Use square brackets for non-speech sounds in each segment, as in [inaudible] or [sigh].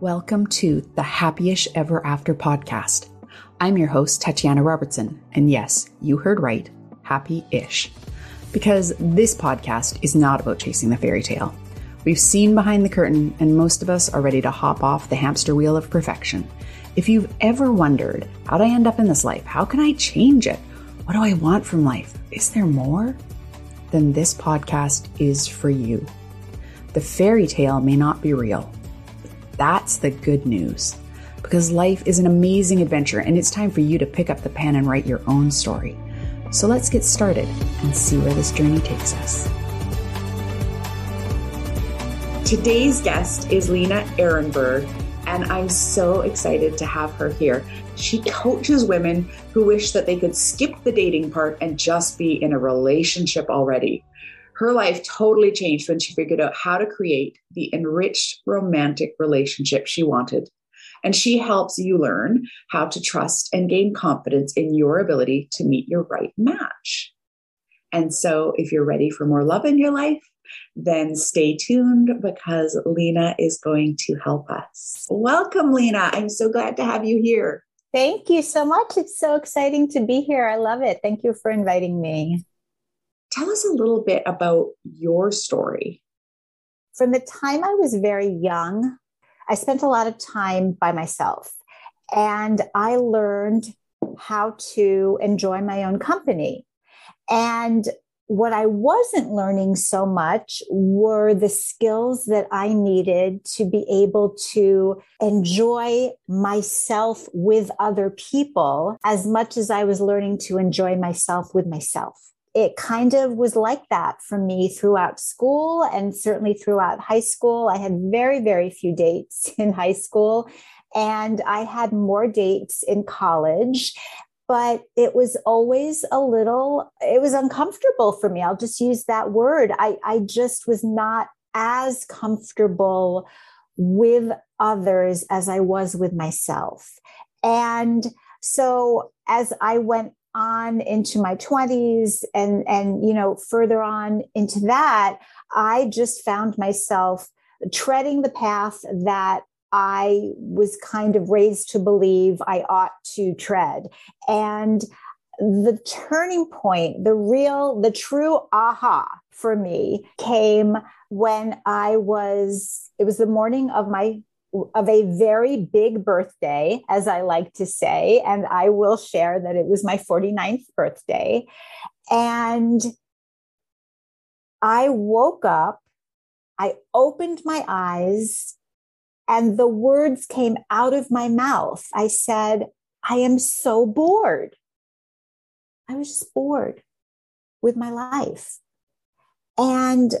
Welcome to the Happyish Ever After podcast. I'm your host, Tatiana Robertson, and yes, you heard right, happy ish. Because this podcast is not about chasing the fairy tale. We've seen behind the curtain, and most of us are ready to hop off the hamster wheel of perfection. If you've ever wondered, how'd I end up in this life? How can I change it? What do I want from life? Is there more? Then this podcast is for you. The fairy tale may not be real that's the good news. Because life is an amazing adventure and it's time for you to pick up the pen and write your own story. So let's get started and see where this journey takes us. Today's guest is Lena Ehrenberg, and I'm so excited to have her here. She coaches women who wish that they could skip the dating part and just be in a relationship already. Her life totally changed when she figured out how to create the enriched romantic relationship she wanted. And she helps you learn how to trust and gain confidence in your ability to meet your right match. And so, if you're ready for more love in your life, then stay tuned because Lena is going to help us. Welcome, Lena. I'm so glad to have you here. Thank you so much. It's so exciting to be here. I love it. Thank you for inviting me. Tell us a little bit about your story. From the time I was very young, I spent a lot of time by myself and I learned how to enjoy my own company. And what I wasn't learning so much were the skills that I needed to be able to enjoy myself with other people as much as I was learning to enjoy myself with myself it kind of was like that for me throughout school and certainly throughout high school. I had very, very few dates [laughs] in high school, and I had more dates in college. But it was always a little, it was uncomfortable for me. I'll just use that word. I, I just was not as comfortable with others as I was with myself. And so as I went on into my 20s and and you know further on into that i just found myself treading the path that i was kind of raised to believe i ought to tread. And the turning point the real the true aha for me came when i was it was the morning of my of a very big birthday, as I like to say. And I will share that it was my 49th birthday. And I woke up, I opened my eyes, and the words came out of my mouth. I said, I am so bored. I was just bored with my life. And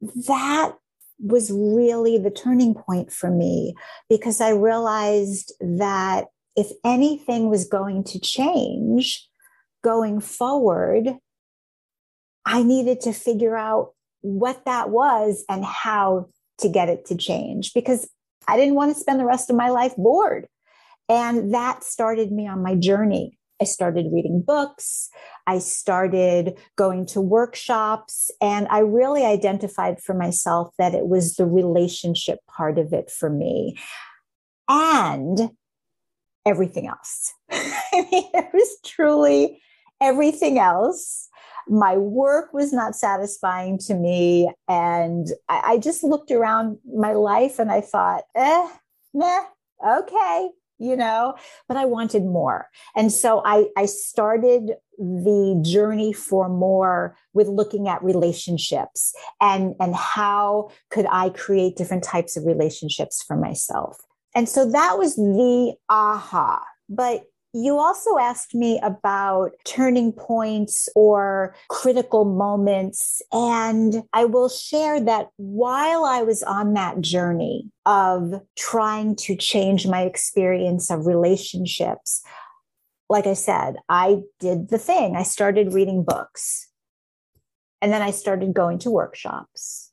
that was really the turning point for me because I realized that if anything was going to change going forward, I needed to figure out what that was and how to get it to change because I didn't want to spend the rest of my life bored. And that started me on my journey I started reading books. I started going to workshops. And I really identified for myself that it was the relationship part of it for me and everything else. [laughs] I mean, it was truly everything else. My work was not satisfying to me. And I, I just looked around my life and I thought, eh, meh, okay, you know but i wanted more. And so i i started the journey for more with looking at relationships and and how could i create different types of relationships for myself. And so that was the aha. But you also asked me about turning points or critical moments. And I will share that while I was on that journey of trying to change my experience of relationships, like I said, I did the thing. I started reading books and then I started going to workshops.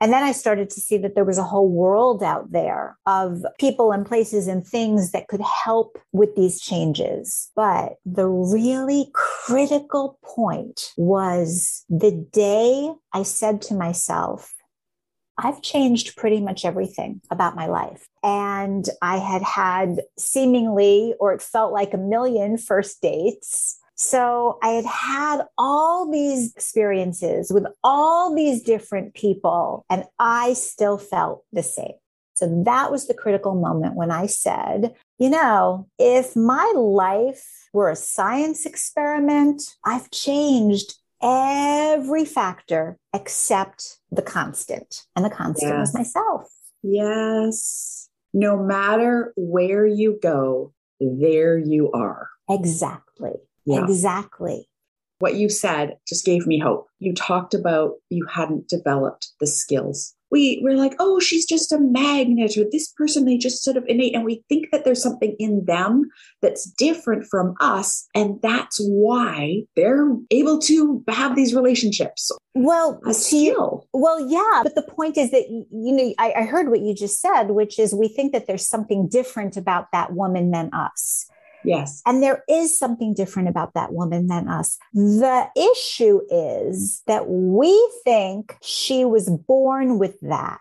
And then I started to see that there was a whole world out there of people and places and things that could help with these changes. But the really critical point was the day I said to myself, I've changed pretty much everything about my life. And I had had seemingly, or it felt like a million first dates. So I had had all these experiences with all these different people, and I still felt the same. So that was the critical moment when I said, you know, if my life were a science experiment, I've changed every factor except the constant. And the constant yes. was myself. Yes. No matter where you go, there you are. Exactly. Yeah. Exactly. What you said just gave me hope. You talked about you hadn't developed the skills we we're like, oh, she's just a magnet, or this person they just sort of innate, and we think that there's something in them that's different from us, and that's why they're able to have these relationships. Well, a skill. well, yeah, but the point is that you know, I, I heard what you just said, which is we think that there's something different about that woman than us. Yes. And there is something different about that woman than us. The issue is that we think she was born with that.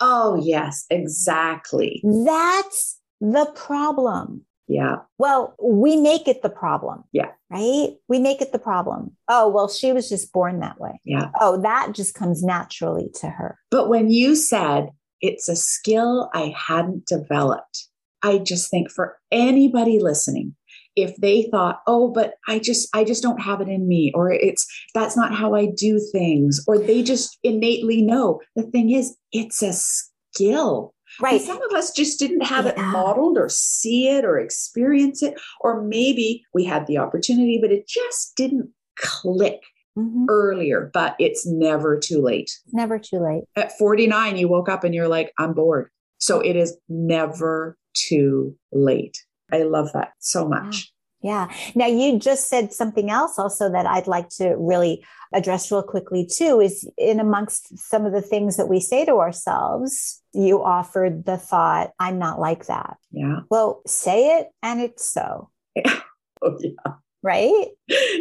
Oh, yes, exactly. That's the problem. Yeah. Well, we make it the problem. Yeah. Right? We make it the problem. Oh, well, she was just born that way. Yeah. Oh, that just comes naturally to her. But when you said it's a skill I hadn't developed, I just think for anybody listening, if they thought, oh, but I just, I just don't have it in me, or it's, that's not how I do things, or they just innately know. The thing is, it's a skill. Right. And some of us just didn't have yeah. it modeled or see it or experience it. Or maybe we had the opportunity, but it just didn't click mm-hmm. earlier. But it's never too late. Never too late. At 49, you woke up and you're like, I'm bored. So it is never too late. I love that so much. Yeah. Now you just said something else also that I'd like to really address real quickly too is in amongst some of the things that we say to ourselves, you offered the thought, I'm not like that. Yeah. Well, say it and it's so. [laughs] oh yeah. Right?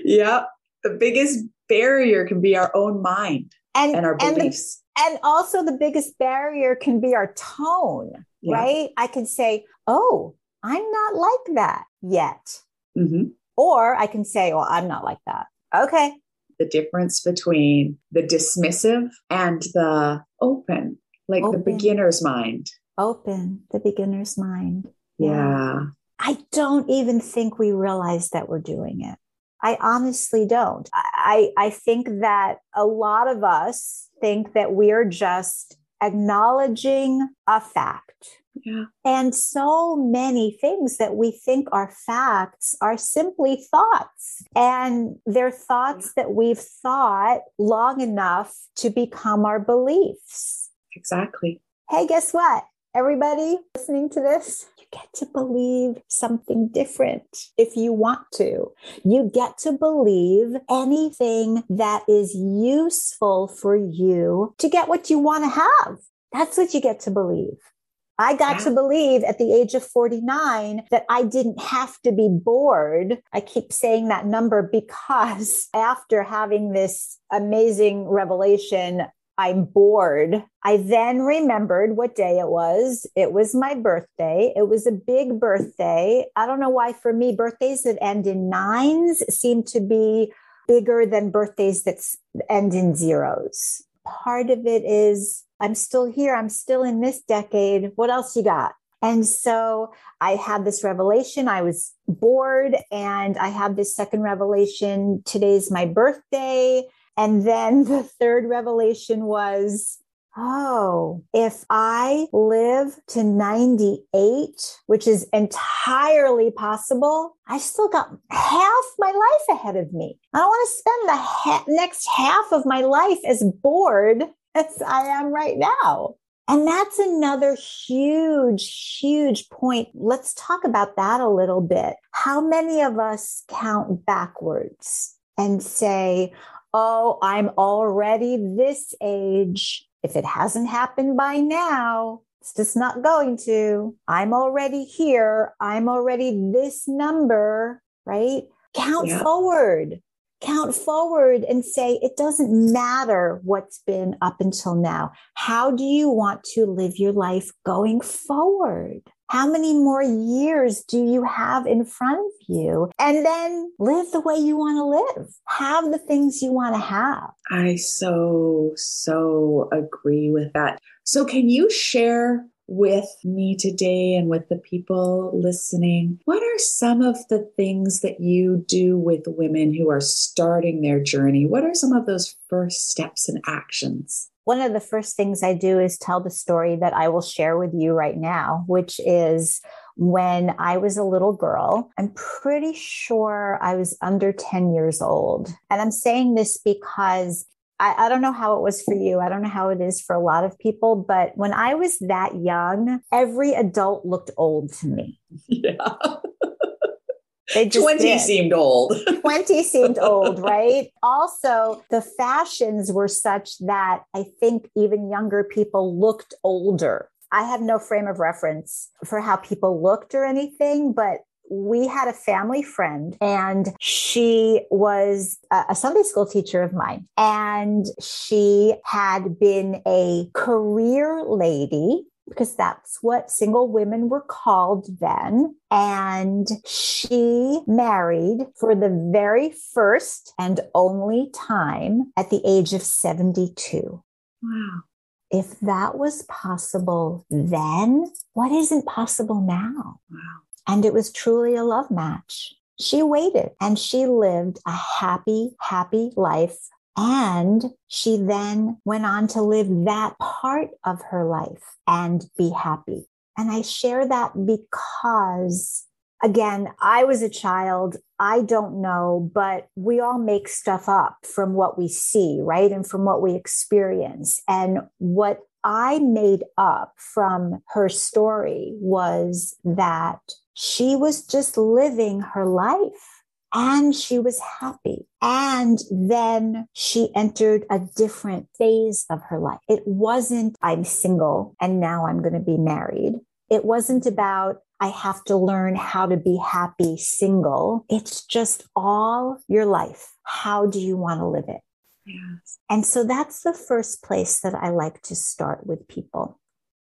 yeah. The biggest barrier can be our own mind and, and our beliefs. And, the, and also the biggest barrier can be our tone, yeah. right? I can say, Oh, I'm not like that yet. Mm-hmm. Or I can say, well, I'm not like that. Okay. The difference between the dismissive and the open, like open. the beginner's mind. Open, the beginner's mind. Yeah. yeah. I don't even think we realize that we're doing it. I honestly don't. I, I think that a lot of us think that we're just acknowledging a fact yeah. And so many things that we think are facts are simply thoughts. And they're thoughts yeah. that we've thought long enough to become our beliefs. Exactly. Hey, guess what? Everybody listening to this, you get to believe something different if you want to. You get to believe anything that is useful for you to get what you want to have. That's what you get to believe. I got to believe at the age of 49 that I didn't have to be bored. I keep saying that number because [laughs] after having this amazing revelation, I'm bored. I then remembered what day it was. It was my birthday. It was a big birthday. I don't know why for me, birthdays that end in nines seem to be bigger than birthdays that end in zeros. Part of it is I'm still here. I'm still in this decade. What else you got? And so I had this revelation. I was bored and I had this second revelation. Today's my birthday. And then [laughs] the third revelation was, oh, if I live to 98, which is entirely possible, I still got half my life ahead of me. I don't want to spend the ha- next half of my life as bored as I am right now. And that's another huge, huge point. Let's talk about that a little bit. How many of us count backwards and say, Oh, I'm already this age. If it hasn't happened by now, it's just not going to. I'm already here. I'm already this number, right? Count yeah. forward count forward and say, it doesn't matter what's been up until now. How do you want to live your life going forward? How many more years do you have in front of you? And then live the way you want to live. Have the things you want to have. I so, so agree with that. So, can you share with me today and with the people listening, what are some of the things that you do with women who are starting their journey? What are some of those first steps and actions? One of the first things I do is tell the story that I will share with you right now, which is when I was a little girl. I'm pretty sure I was under 10 years old. And I'm saying this because I, I, don't know how it was for you. I don't know how it is for a lot of people, but when I was that young, every adult looked old to me. [laughs] Yeah. 20 did. seemed old. [laughs] 20 seemed old, right? Also, the fashions were such that I think even younger people looked older. I have no frame of reference for how people looked or anything, but we had a family friend and she was a Sunday school teacher of mine. And she had been a career lady because that's what single women were called then. And she married for the very first and only time at the age of 72. Wow. If that was possible then, what isn't possible now? Wow. And it was truly a love match. She waited and she lived a happy, happy life. And she then went on to live that part of her life and be happy. And I share that because, again, I was a child. I don't know, but we all make stuff up from what we see, right? And from what we experience. And what I made up from her story was that she was just living her life and she was happy. And then she entered a different phase of her life. It wasn't, I'm single and now I'm going to be married. It wasn't about, I have to learn how to be happy single. It's just all your life. How do you want to live it? Yes. And so that's the first place that I like to start with people.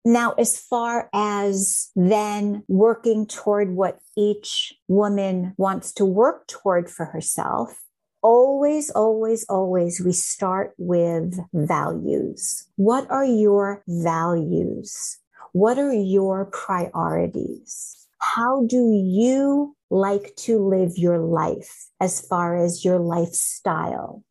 Now, as far as then working toward what each woman wants to work toward for herself, always, always, always, we start with values. What are your values? What are your priorities? How do you like to live your life as far as your lifestyle?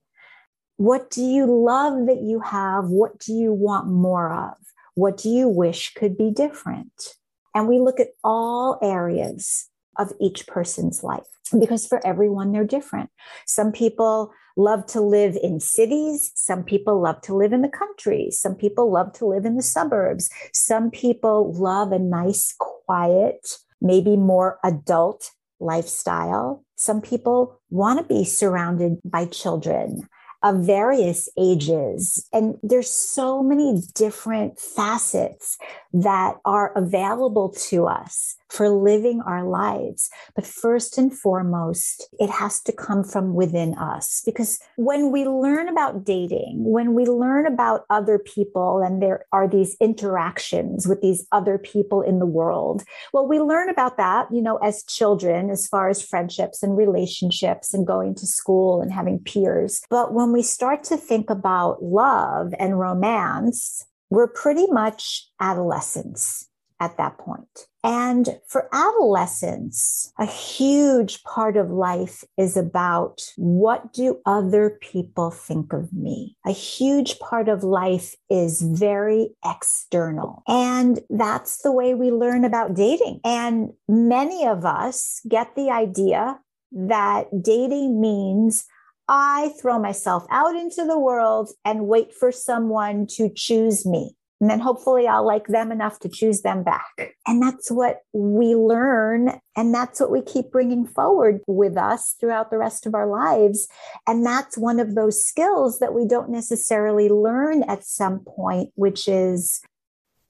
What do you love that you have? What do you want more of? What do you wish could be different? And we look at all areas of each person's life because for everyone, they're different. Some people love to live in cities. Some people love to live in the country. Some people love to live in the suburbs. Some people love a nice, quiet, maybe more adult lifestyle. Some people want to be surrounded by children of various ages. And there's so many different facets that are available to us for living our lives. But first and foremost, it has to come from within us because when we learn about dating, when we learn about other people and there are these interactions with these other people in the world, well, we learn about that, you know, as children, as far as friendships and relationships and going to school and having peers. But when we start to think about love and romance, we're pretty much adolescents at that point. And for adolescents, a huge part of life is about what do other people think of me? A huge part of life is very external. And that's the way we learn about dating. And many of us get the idea that dating means I throw myself out into the world and wait for someone to choose me. And then hopefully I'll like them enough to choose them back. And that's what we learn. And that's what we keep bringing forward with us throughout the rest of our lives. And that's one of those skills that we don't necessarily learn at some point, which is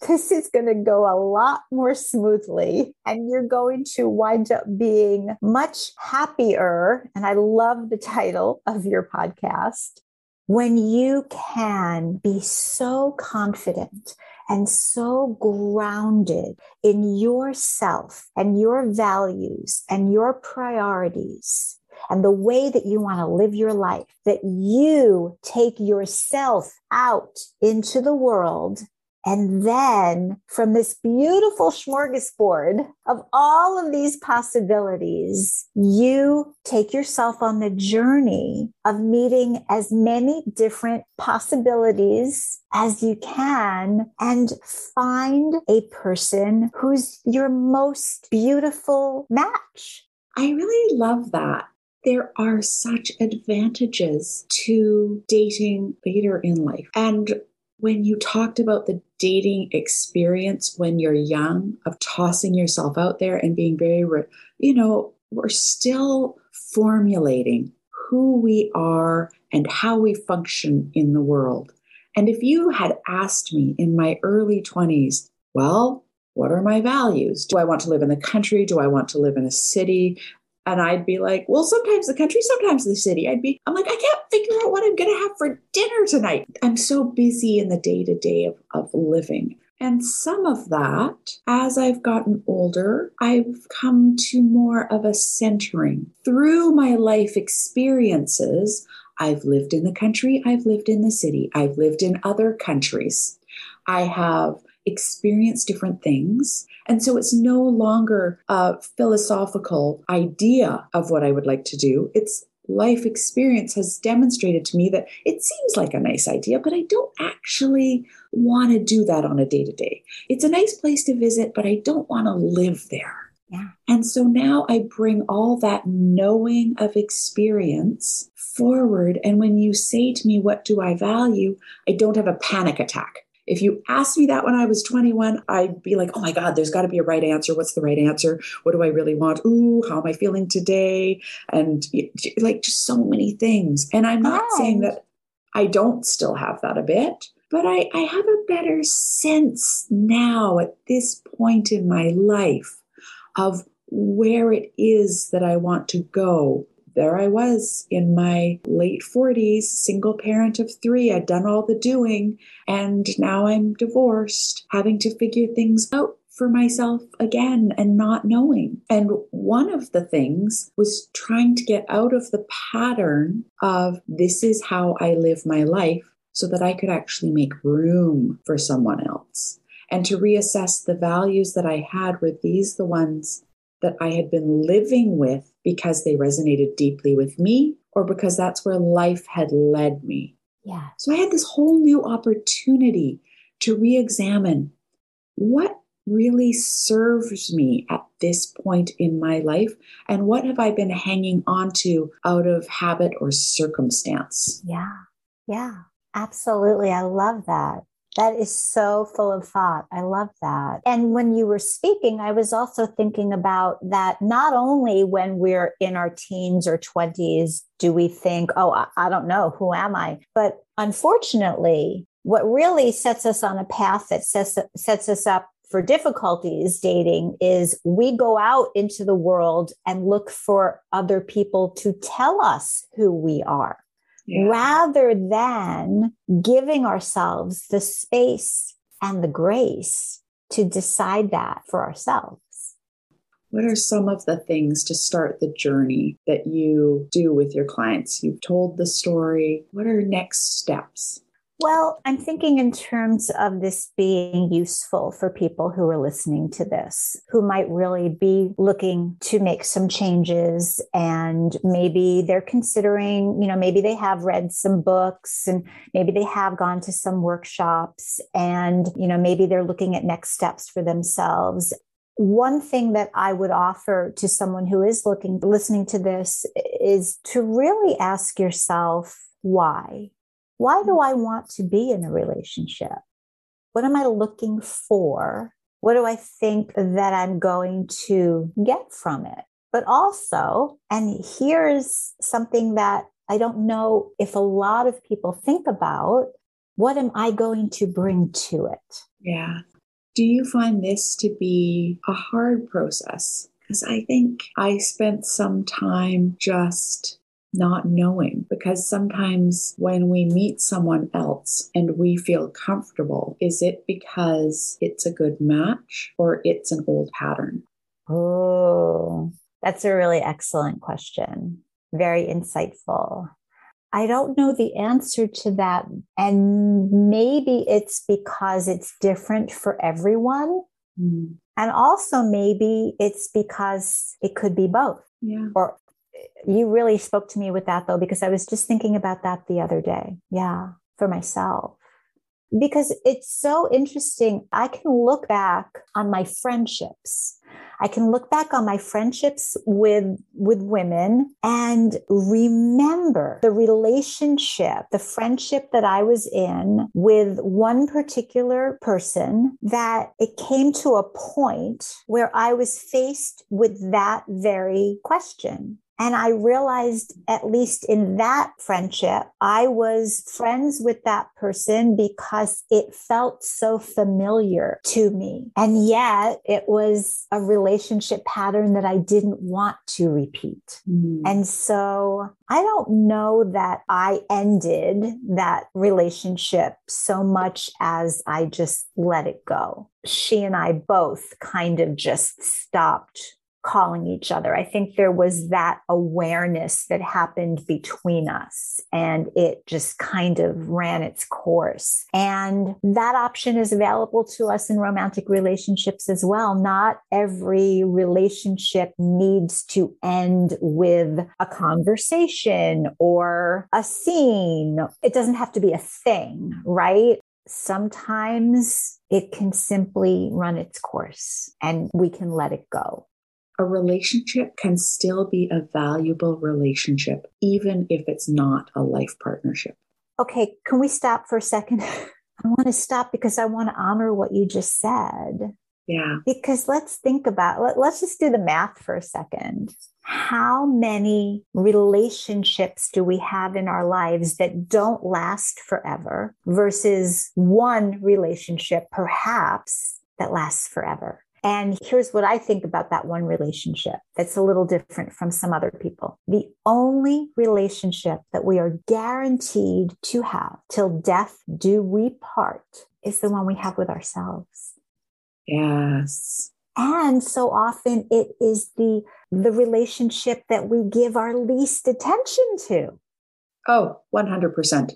this is going to go a lot more smoothly and you're going to wind up being much happier. And I love the title of your podcast. When you can be so confident and so grounded in yourself and your values and your priorities and the way that you want to live your life, that you take yourself out into the world and then from this beautiful smorgasbord of all of these possibilities, you take yourself on the journey of meeting as many different possibilities as you can and find a person who's your most beautiful match. I really love that there are such advantages to dating later in life. And when you talked about the dating experience when you're young of tossing yourself out there and being very, you know, we're still formulating who we are and how we function in the world. And if you had asked me in my early 20s, well, what are my values? Do I want to live in the country? Do I want to live in a city? And I'd be like, well, sometimes the country, sometimes the city. I'd be, I'm like, I can't figure out what I'm going to have for dinner tonight. I'm so busy in the day to day of living. And some of that, as I've gotten older, I've come to more of a centering. Through my life experiences, I've lived in the country, I've lived in the city, I've lived in other countries. I have experienced different things. And so it's no longer a philosophical idea of what I would like to do. It's life experience has demonstrated to me that it seems like a nice idea, but I don't actually want to do that on a day to day. It's a nice place to visit, but I don't want to live there. Yeah. And so now I bring all that knowing of experience forward. And when you say to me, What do I value? I don't have a panic attack. If you asked me that when I was 21, I'd be like, oh my God, there's got to be a right answer. What's the right answer? What do I really want? Ooh, how am I feeling today? And like just so many things. And I'm not oh. saying that I don't still have that a bit, but I, I have a better sense now at this point in my life of where it is that I want to go there I was in my late 40s, single parent of three. I'd done all the doing, and now I'm divorced, having to figure things out for myself again and not knowing. And one of the things was trying to get out of the pattern of this is how I live my life so that I could actually make room for someone else and to reassess the values that I had. Were these the ones that I had been living with because they resonated deeply with me or because that's where life had led me. Yeah. So I had this whole new opportunity to re examine what really serves me at this point in my life and what have I been hanging on to out of habit or circumstance. Yeah. Yeah. Absolutely. I love that. That is so full of thought. I love that. And when you were speaking, I was also thinking about that not only when we're in our teens or 20s do we think, oh, I, don't know, who am I? But unfortunately, what really sets us on a path that sets, sets us up for difficulties dating is we go out into the world and look for other people to tell us who we are yeah. rather than giving ourselves the space and the grace to decide that for ourselves. What are some of the things to start the journey that you do with your clients? You've told the story. What are next steps? Well, I'm thinking in terms of this being useful for people who are listening to this, who might really be looking to make some changes and maybe they're considering, you know, maybe they have read some books and maybe they have gone to some workshops and, you know, maybe they're looking at next steps for themselves. One thing that I would offer to someone who is looking, listening to this is to really ask yourself, why? Why do mm. I want to be in a relationship? What am I looking for? What do I think that I'm going to get from it? But also, and here's something that I don't know if a lot of people think about what am I going to bring to it? Yeah. Do you find this to be a hard process? Because I think I spent some time just not knowing because sometimes when we meet someone else and we feel comfortable, is it because it's a good match or it's an old pattern? Oh, that's a really excellent question. Very insightful. I don't know the answer to that. And maybe it's because it's different for everyone. Mm. And also, maybe it's because it could be both. Yeah. Or you really spoke to me with that though, because I was just thinking about that the other day. Yeah, for myself. Because it's so interesting. I can look back on my friendships I can look back on my friendships with, with women and remember the relationship, the friendship that I was in with one particular person that it came to a point where I was faced with that very question. And I realized, at least in that friendship, I was friends with that person because it felt so familiar to me. And yet it was a relationship pattern that I didn't want to repeat. Mm. And so I don't know that I ended that relationship so much as I just let it go. She and I both kind of just stopped calling each other. I think there was that awareness that happened between us and it just kind of ran its course. And that option is available to us in romantic relationships as well. Not every relationship needs to end with a conversation or a scene. It doesn't have to be a thing, right? Sometimes it can simply run its course and we can let it go a relationship can still be a valuable relationship, even if it's not a life partnership. Okay, can we stop for a second? [laughs] I want to stop because I want to honor what you just said. Yeah. Because let's think about let, let's just do the math for a second. How many relationships do we have in our lives that don't last forever versus one relationship perhaps that lasts forever? And here's what I think about that one relationship that's a little different from some other people. The only relationship that we are guaranteed to have till death do we part is the one we have with ourselves. Yes. And so often it is the the relationship that we give our least attention to. Oh, 100%.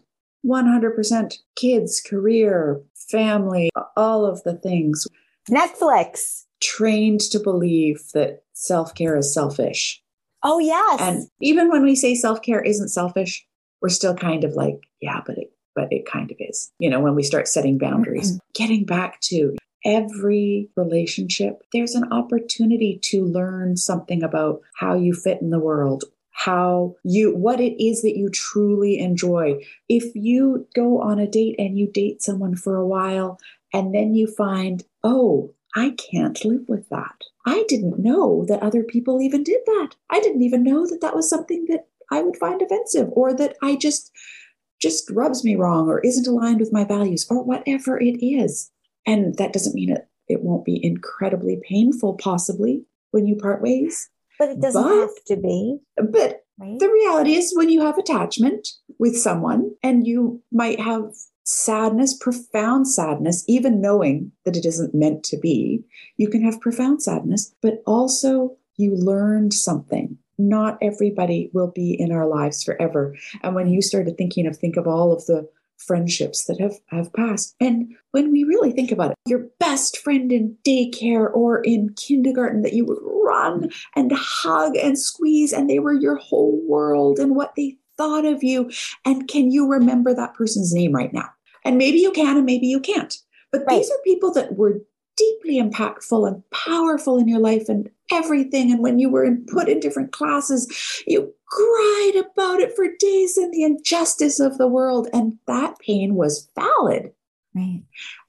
100%. Kids, career, family, all of the things. Netflix. Trained to believe that self care is selfish. Oh, yes. And even when we say self care isn't selfish, we're still kind of like, yeah, but it, but it kind of is. You know, when we start setting boundaries, mm-hmm. getting back to every relationship, there's an opportunity to learn something about how you fit in the world, how you, what it is that you truly enjoy. If you go on a date and you date someone for a while and then you find, oh, I can't live with that. I didn't know that other people even did that. I didn't even know that that was something that I would find offensive or that I just just rubs me wrong or isn't aligned with my values or whatever it is. And that doesn't mean it it won't be incredibly painful possibly when you part ways. But it doesn't but, have to be. But right? the reality is when you have attachment with someone and you might have sadness, profound sadness, even knowing that it isn't meant to be, you can have profound sadness, but also you learned something. Not everybody will be in our lives forever. And when you started thinking of, think of all of the friendships that have, have passed. And when we really think about it, your best friend in daycare or in kindergarten that you would run and hug and squeeze, and they were your whole world and what they thought of you. And can you remember that person's name right now? And maybe you can and maybe you can't. But right. these are people that were deeply impactful and powerful in your life and everything. And when you were in, put in different classes, you cried about it for days and the injustice of the world. And that pain was valid. Right.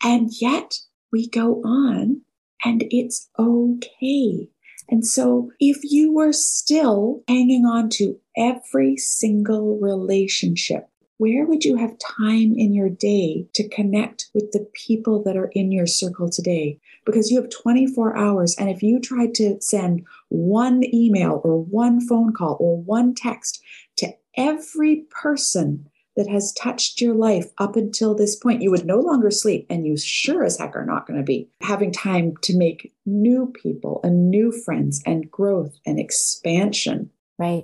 And yet we go on and it's okay. And so if you were still hanging on to every single relationship where would you have time in your day to connect with the people that are in your circle today? Because you have 24 hours. And if you tried to send one email or one phone call or one text to every person that has touched your life up until this point, you would no longer sleep. And you sure as heck are not going to be having time to make new people and new friends and growth and expansion. Right.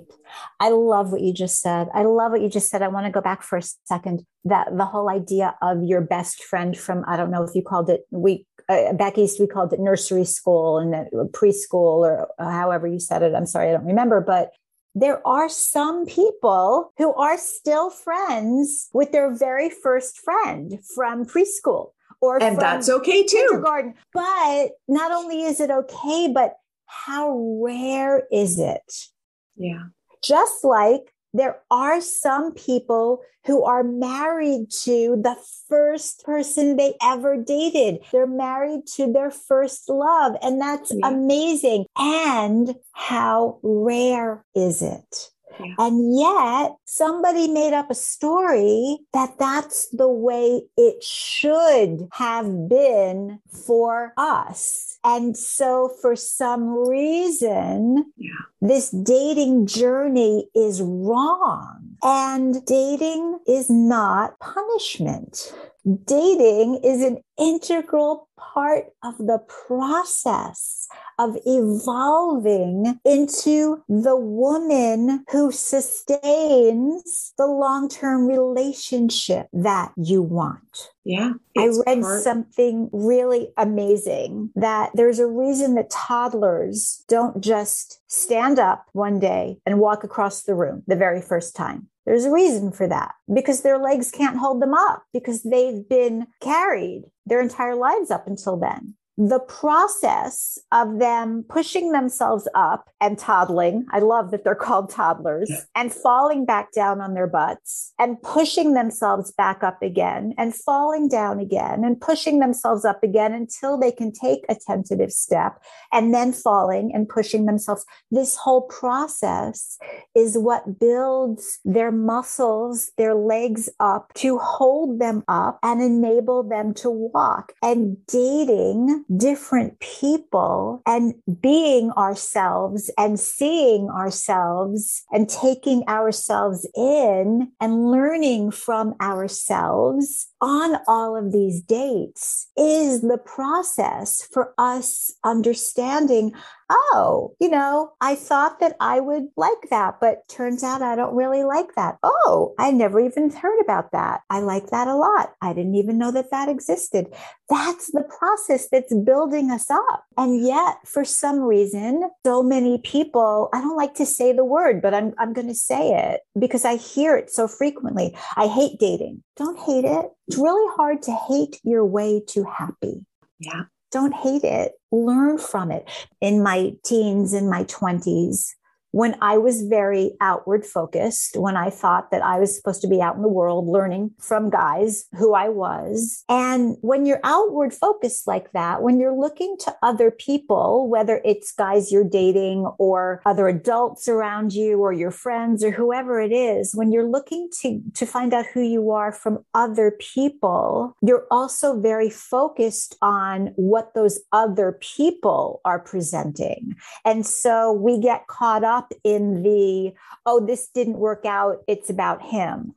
I love what you just said. I love what you just said. I want to go back for a second. That the whole idea of your best friend from, I don't know if you called it, we, uh, back east, we called it nursery school and preschool or however you said it. I'm sorry, I don't remember. But there are some people who are still friends with their very first friend from preschool or and that's okay too kindergarten. but not only is it okay but how rare is it yeah just like there are some people who are married to the first person they ever dated. They're married to their first love. And that's yeah. amazing. And how rare is it? Yeah. And yet somebody made up a story that that's the way it should have been for us. And so for some reason, yeah. this dating journey is wrong. And dating is not punishment dating is an integral part of the process of evolving into the woman who sustains the long term relationship that you want. Yeah. I read something really amazing that there's a reason that toddlers don't just stand up one day and walk across the room the very first time. There's a reason for that because their legs can't hold them up because they've been carried their entire lives up until then the process of them pushing themselves up and toddling. I love that they're called toddlers yeah. and falling back down on their butts and pushing themselves back up again and falling down again and pushing themselves up again until they can take a tentative step and then falling and pushing themselves. This whole process is what builds their muscles, their legs up to hold them up and enable them to walk. And dating different people and being ourselves and seeing ourselves and taking ourselves in and learning from ourselves on all of these dates is the process for us understanding oh, you know, I thought that I would like that, but turns out I don't really like that. Oh, I never even heard about that. I like that a lot. I didn't even know that that existed. That's the process that's building us up. And yet, for some reason, so many people, I don't like to say the word, but I'm, I'm going to say it because I hear it so frequently. I hate dating. Don't hate it. It's really hard to hate your way to happy. Yeah. Don't hate it. Learn from it. In my teens, in my 20s, when I was very outward focused, when I thought that I was supposed to be out in the world learning from guys who I was. And when you're outward focused like that, when you're looking to other people, whether it's guys you're dating or other adults around you or your friends or whoever it is, when you're looking to, to find out who you are from other people, you're also very focused on what those other people are presenting. And so we get caught up up in the, oh, this didn't work out. It's about him.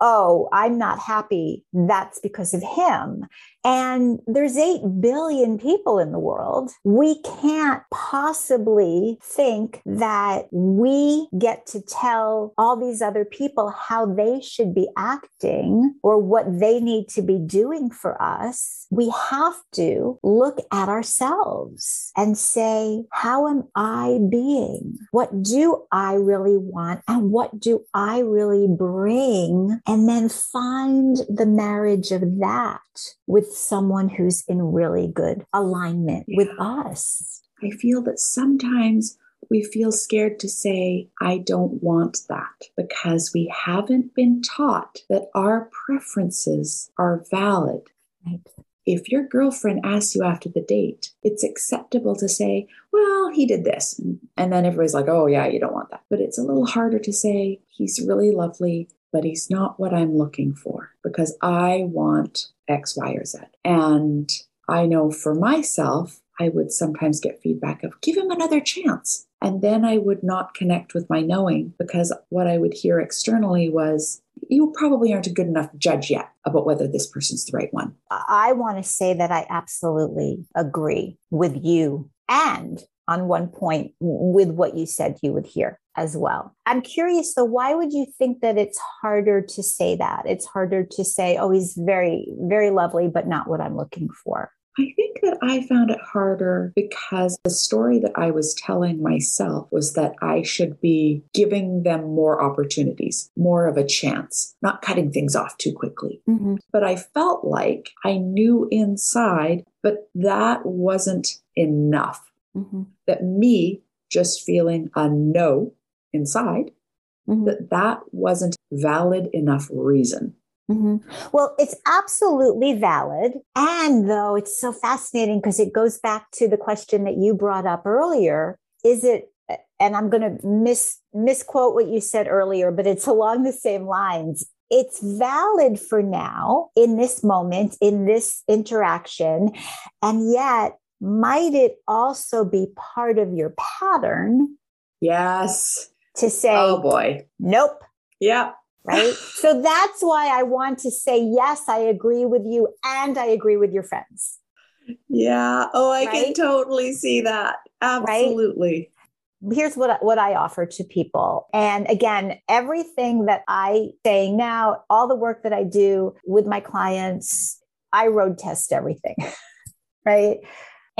Oh, I'm not happy. That's because of him. And there's 8 billion people in the world. We can't possibly think that we get to tell all these other people how they should be acting or what they need to be doing for us. We have to look at ourselves and say, how am I being? What do I really want? And what do I really bring? And then find the marriage of that with someone who's in really good alignment yeah. with us. I feel that sometimes we feel scared to say, I don't want that, because we haven't been taught that our preferences are valid. Right. If your girlfriend asks you after the date, it's acceptable to say, Well, he did this. And then everybody's like, Oh, yeah, you don't want that. But it's a little harder to say, He's really lovely. But he's not what I'm looking for because I want X, Y, or Z. And I know for myself, I would sometimes get feedback of give him another chance. And then I would not connect with my knowing because what I would hear externally was, you probably aren't a good enough judge yet about whether this person's the right one. I want to say that I absolutely agree with you and on one point with what you said you would hear as well. I'm curious though, why would you think that it's harder to say that? It's harder to say, oh, he's very, very lovely, but not what I'm looking for. I think that I found it harder because the story that I was telling myself was that I should be giving them more opportunities, more of a chance, not cutting things off too quickly. Mm-hmm. But I felt like I knew inside, but that wasn't enough. Mm-hmm. That me just feeling a no inside, mm-hmm. that that wasn't valid enough reason. Mm-hmm. Well, it's absolutely valid. And though it's so fascinating because it goes back to the question that you brought up earlier is it, and I'm going to mis, misquote what you said earlier, but it's along the same lines. It's valid for now in this moment, in this interaction. And yet, might it also be part of your pattern? Yes. To say, oh boy. Nope. Yeah right? [laughs] so that's why I want to say, yes, I agree with you and I agree with your friends. Yeah. Oh, I right? can totally see that. Absolutely. Right? Here's what, what I offer to people. And again, everything that I say now, all the work that I do with my clients, I road test everything, [laughs] right?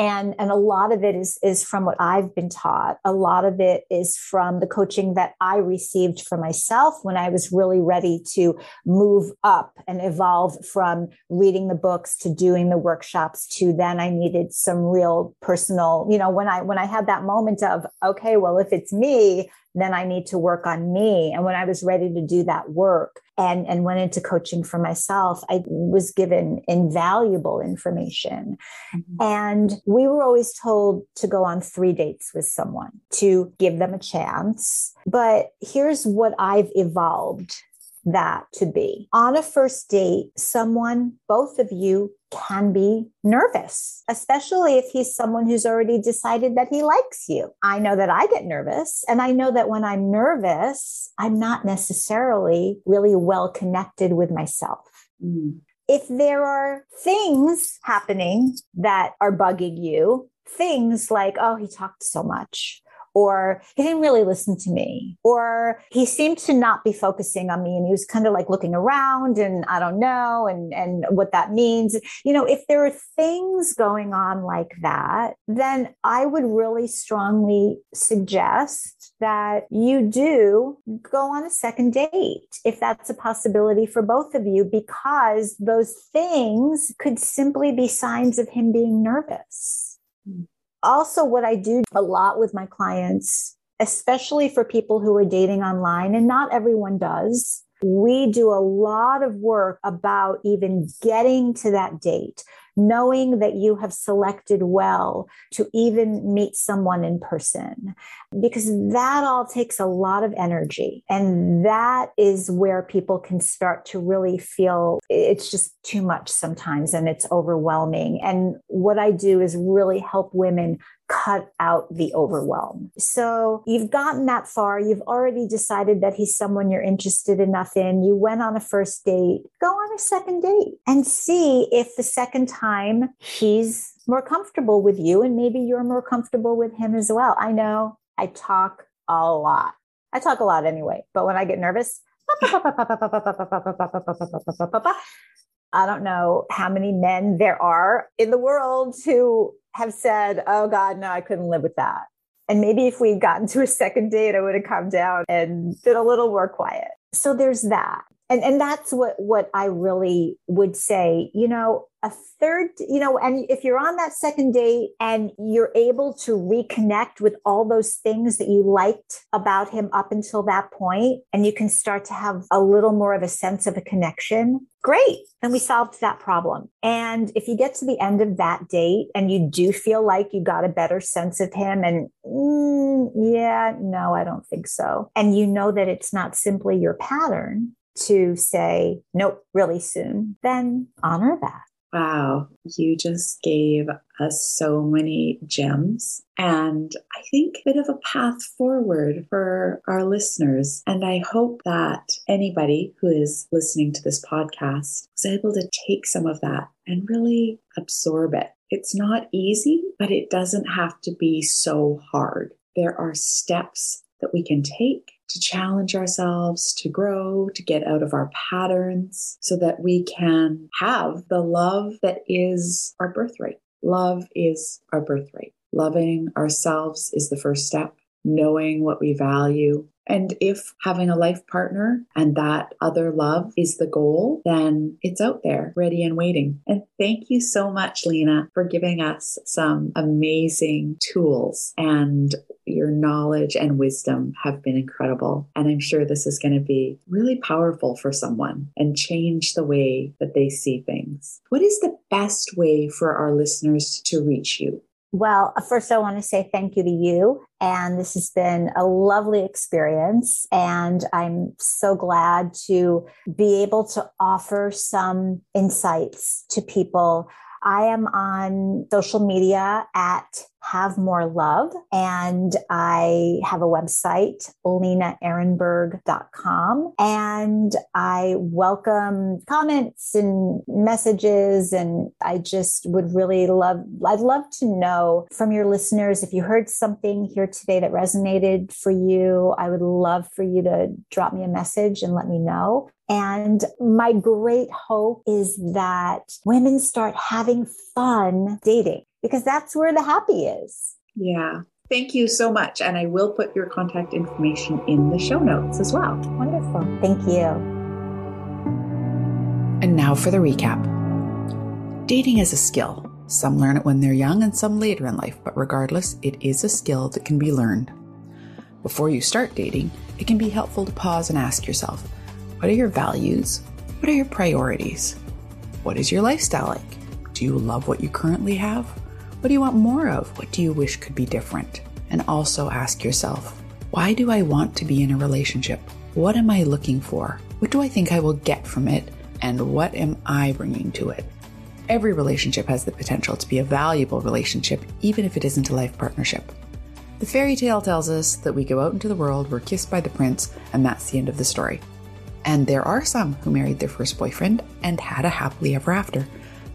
And and a lot of it is is from what i've been taught. A lot of it is from the coaching that i received for myself when i was really ready to move up and evolve from reading the books to doing the workshops to then i needed some real personal you know when i when i had that moment of okay well if it's me then I need to work on me. And when I was ready to do that work and, and went into coaching for myself, I was given invaluable information. Mm-hmm. And we were always told to go on three dates with someone to give them a chance. But here's what I've evolved that to be. On a first date, someone, both of you can be nervous, especially if he's someone who's already decided that he likes you. I know that I get nervous, and I know that when I'm nervous, I'm not necessarily really well connected with myself. Mm. If there are things happening that are bugging you, things like, oh, he talked so much, or he didn't really listen to me, or he seemed to not be focusing on me and he was kind of like looking around and I don't know and and what that means. You know, if there are things going on like that, then I would really strongly suggest that you do go on a second date if that's a possibility for both of you because those things could simply be signs of him being nervous. Also what I do a lot with my clients, especially for people who are dating online, and not everyone does. We do a lot of work about even getting to that date, knowing that you have selected well to even meet someone in person, because that all takes a lot of energy. And that is where people can start to really feel it's just too much sometimes and it's overwhelming. And what I do is really help women cut out the overwhelm. So you've gotten that far. You've already decided that he's someone you're interested enough in. You went on a first date. Go on a second date and see if the second time he's more comfortable with you and maybe you're more comfortable with him as well. I know I talk a lot. I talk a lot anyway, but when I get nervous, [laughs] [laughs] I don't know how many men there are in the world who have said, Oh God, no, I couldn't live with that. And maybe if we'd gotten to a second date, I would have calmed down and been a little more quiet. So there's that. And, and that's what, what I really would say, you know, a third, you know, and if you're on that second date and you're able to reconnect with all those things that you liked about him up until that point, and you can start to have a little more of a sense of a connection, great. Then we solved that problem. And if you get to the end of that date and you do feel like you got a better sense of him and mm, yeah, no, I don't think so. And you know that it's not simply your pattern, to say, nope, really soon, then honor that. Wow, you just gave us so many gems and I think a bit of a path forward for our listeners. And I hope that anybody who is listening to this podcast is able to take some of that and really absorb it. It's not easy, but it doesn't have to be so hard. There are steps that we can take to challenge ourselves, to grow, to get out of our patterns so that we can have the love that is our birthright. Love is our birthright. Loving ourselves is the first step. Knowing what we value, and if having a life partner and that other love is the goal, then it's out there, ready and waiting. And thank you so much, Lena, for giving us some amazing tools and your knowledge and wisdom have been incredible. And I'm sure this is going to be really powerful for someone and change the way that they see things. What is the best way for our listeners to reach you? Well, uh, first, I want to say thank you to you. And this has been a lovely experience. And I'm so glad to be able to offer some insights to people. I am on social media at have more love. And I have a website, lenaehrenberg.com. And I welcome comments and messages. And I just would really love, I'd love to know from your listeners if you heard something here today that resonated for you. I would love for you to drop me a message and let me know. And my great hope is that women start having fun dating because that's where the happy is. Yeah. Thank you so much. And I will put your contact information in the show notes as well. Wonderful. Thank you. And now for the recap dating is a skill. Some learn it when they're young and some later in life, but regardless, it is a skill that can be learned. Before you start dating, it can be helpful to pause and ask yourself what are your values? What are your priorities? What is your lifestyle like? Do you love what you currently have? What do you want more of? What do you wish could be different? And also ask yourself, why do I want to be in a relationship? What am I looking for? What do I think I will get from it? And what am I bringing to it? Every relationship has the potential to be a valuable relationship, even if it isn't a life partnership. The fairy tale tells us that we go out into the world, we're kissed by the prince, and that's the end of the story. And there are some who married their first boyfriend and had a happily ever after,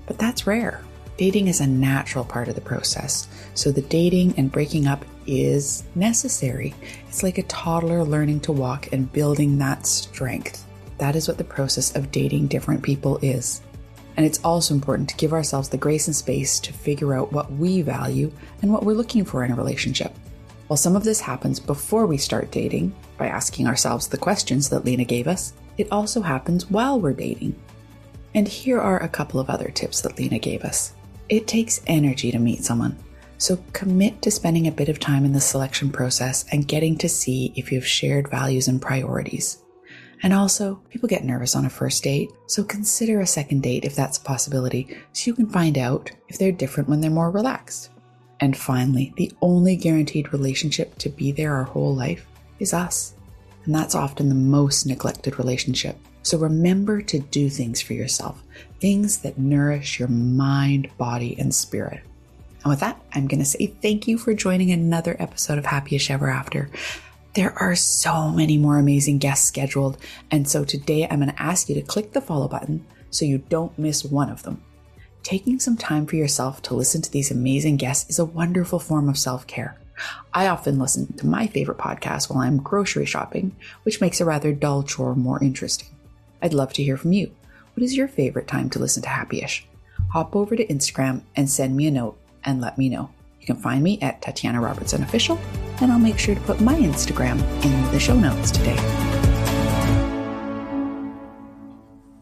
but that's rare. Dating is a natural part of the process, so the dating and breaking up is necessary. It's like a toddler learning to walk and building that strength. That is what the process of dating different people is. And it's also important to give ourselves the grace and space to figure out what we value and what we're looking for in a relationship. While some of this happens before we start dating, by asking ourselves the questions that Lena gave us, it also happens while we're dating. And here are a couple of other tips that Lena gave us. It takes energy to meet someone, so commit to spending a bit of time in the selection process and getting to see if you have shared values and priorities. And also, people get nervous on a first date, so consider a second date if that's a possibility so you can find out if they're different when they're more relaxed. And finally, the only guaranteed relationship to be there our whole life is us. And that's often the most neglected relationship. So remember to do things for yourself, things that nourish your mind, body, and spirit. And with that, I'm going to say thank you for joining another episode of Happyish Ever After. There are so many more amazing guests scheduled. And so today I'm going to ask you to click the follow button so you don't miss one of them. Taking some time for yourself to listen to these amazing guests is a wonderful form of self care. I often listen to my favorite podcast while I'm grocery shopping, which makes a rather dull chore more interesting. I'd love to hear from you. What is your favorite time to listen to Happyish? Hop over to Instagram and send me a note and let me know. You can find me at Tatiana Robertson Official, and I'll make sure to put my Instagram in the show notes today.